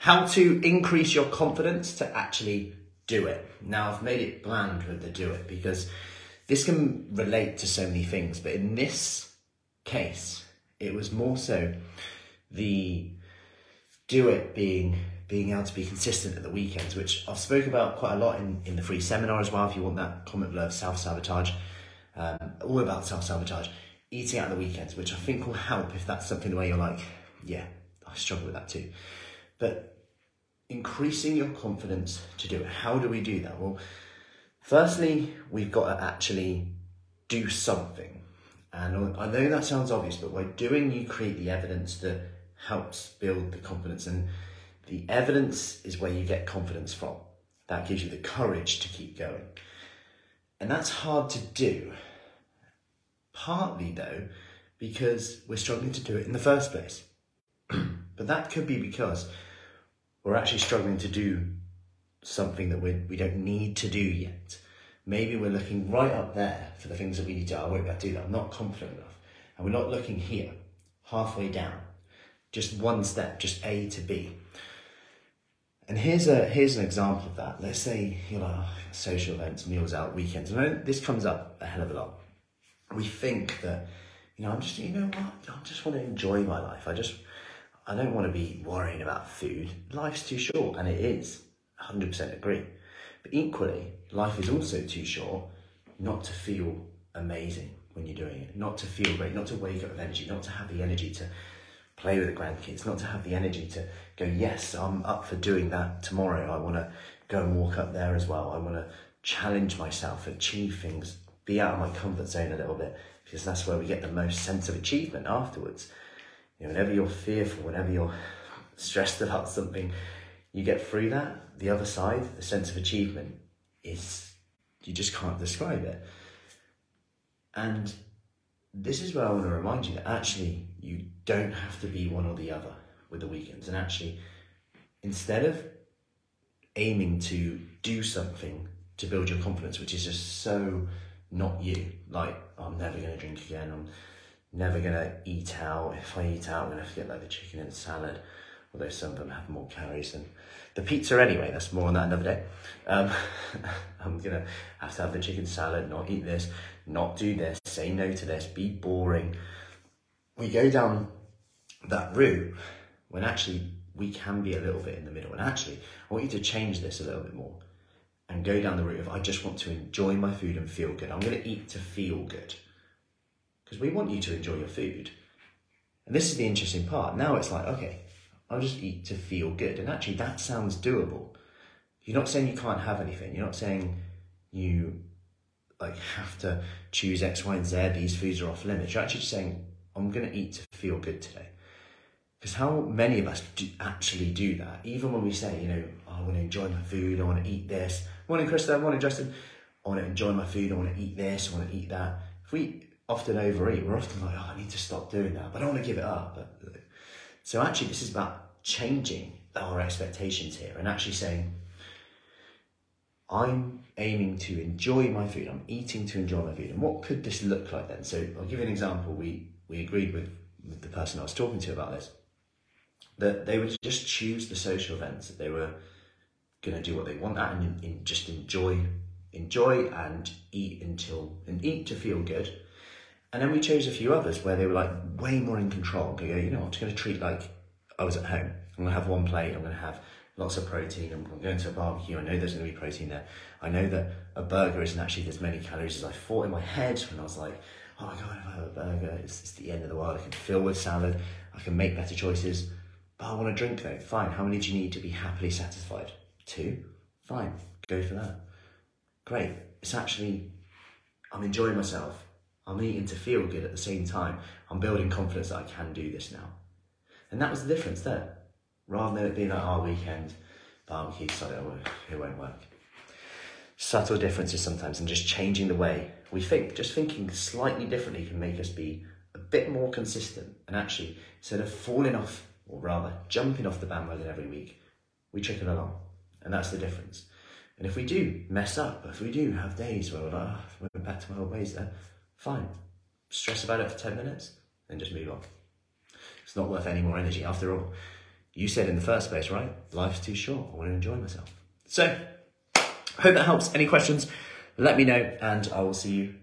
how to increase your confidence to actually do it. Now, I've made it bland with the do it because this can relate to so many things, but in this case, it was more so the do it being being able to be consistent at the weekends, which I've spoke about quite a lot in, in the free seminar as well. If you want that comment below, self sabotage, um, all about self sabotage, eating out the weekends, which I think will help if that's something where you're like, yeah, I struggle with that too. But increasing your confidence to do it. How do we do that? Well, firstly, we've got to actually do something. And I know that sounds obvious, but by doing, you create the evidence that helps build the confidence. And the evidence is where you get confidence from. That gives you the courage to keep going. And that's hard to do. Partly, though, because we're struggling to do it in the first place. but that could be because we're actually struggling to do something that we, we don't need to do yet. Maybe we're looking right up there for the things that we need to. I won't be able to do that. I'm not confident enough. And we're not looking here, halfway down, just one step, just A to B. And here's a here's an example of that. Let's say you know social events, meals out, weekends. And this comes up a hell of a lot. We think that you know I'm just you know what I just want to enjoy my life. I just I don't want to be worrying about food. Life's too short, and it is. 100% agree. But equally, life is also too short not to feel amazing when you're doing it, not to feel great, not to wake up with energy, not to have the energy to play with the grandkids, not to have the energy to go, yes, I'm up for doing that tomorrow. I want to go and walk up there as well. I want to challenge myself, achieve things, be out of my comfort zone a little bit, because that's where we get the most sense of achievement afterwards. Know, whenever you're fearful, whenever you're stressed about something, you get through that. The other side, the sense of achievement, is you just can't describe it. And this is where I want to remind you that actually you don't have to be one or the other with the weekends. And actually, instead of aiming to do something to build your confidence, which is just so not you, like, I'm never going to drink again, I'm never gonna eat out. If I eat out, I'm gonna have to get like the chicken and salad, although some of them have more calories than the pizza anyway. That's more on that another day. Um, I'm gonna have to have the chicken salad, not eat this, not do this, say no to this, be boring. We go down that route when actually we can be a little bit in the middle. And actually, I want you to change this a little bit more and go down the route of I just want to enjoy my food and feel good. I'm to eat to feel good because we want you to enjoy your food. And this is the interesting part. Now it's like, okay, I'll just eat to feel good. And actually, that sounds doable. You're not saying you can't have anything. You're not saying you like have to choose X, Y, and Z. These foods are off limits. You're actually just saying, I'm going to eat to feel good today. Because how many of us do actually do that? Even when we say, you know, oh, I want to enjoy my food, I want to eat this. Morning, Krista. Morning, Justin. I want to enjoy my food. I want to eat this. I want to eat that. If we often overeat. We're often like, oh, I need to stop doing that, but I don't want to give it up. But, uh, so actually, this is about changing our expectations here and actually saying, I'm aiming to enjoy my food. I'm eating to enjoy my food. And what could this look like then? So I'll give you an example. We we agreed with, with the person I was talking to about this that they would just choose the social events that they were going to do what they want at and in, in just enjoy enjoy and eat until and eat to feel good and then we chose a few others where they were like way more in control. Go, you know, I'm just going to treat like I was at home. I'm going to have one plate. I'm going to have lots of protein. I'm going to a barbecue. I know there's going to be protein there. I know that a burger isn't actually as many calories as I thought in my head when I was like, oh my God, if I have a burger, it's, it's the end of the world. I can fill with salad. I can make better choices. But I want a drink though. Fine. How many do you need to be happily satisfied? Two? Fine. Go for that. Great. It's actually, I'm enjoying myself. I'm eating to feel good at the same time. I'm building confidence that I can do this now. And that was the difference there. Rather than it being like our oh, weekend barbecue, sorry, it won't work. Subtle differences sometimes and just changing the way we think. Just thinking slightly differently can make us be a bit more consistent. And actually, instead of falling off, or rather jumping off the bandwagon every week, we trickle along. And that's the difference. And if we do mess up, if we do have days where we're like, ah, oh, went back to my old ways there, fine. Stress about it for 10 minutes, then just move on. It's not worth any more energy. After all, you said in the first place, right? Life's too short. I want to enjoy myself. So, hope that helps. Any questions? Let me know, and I will see you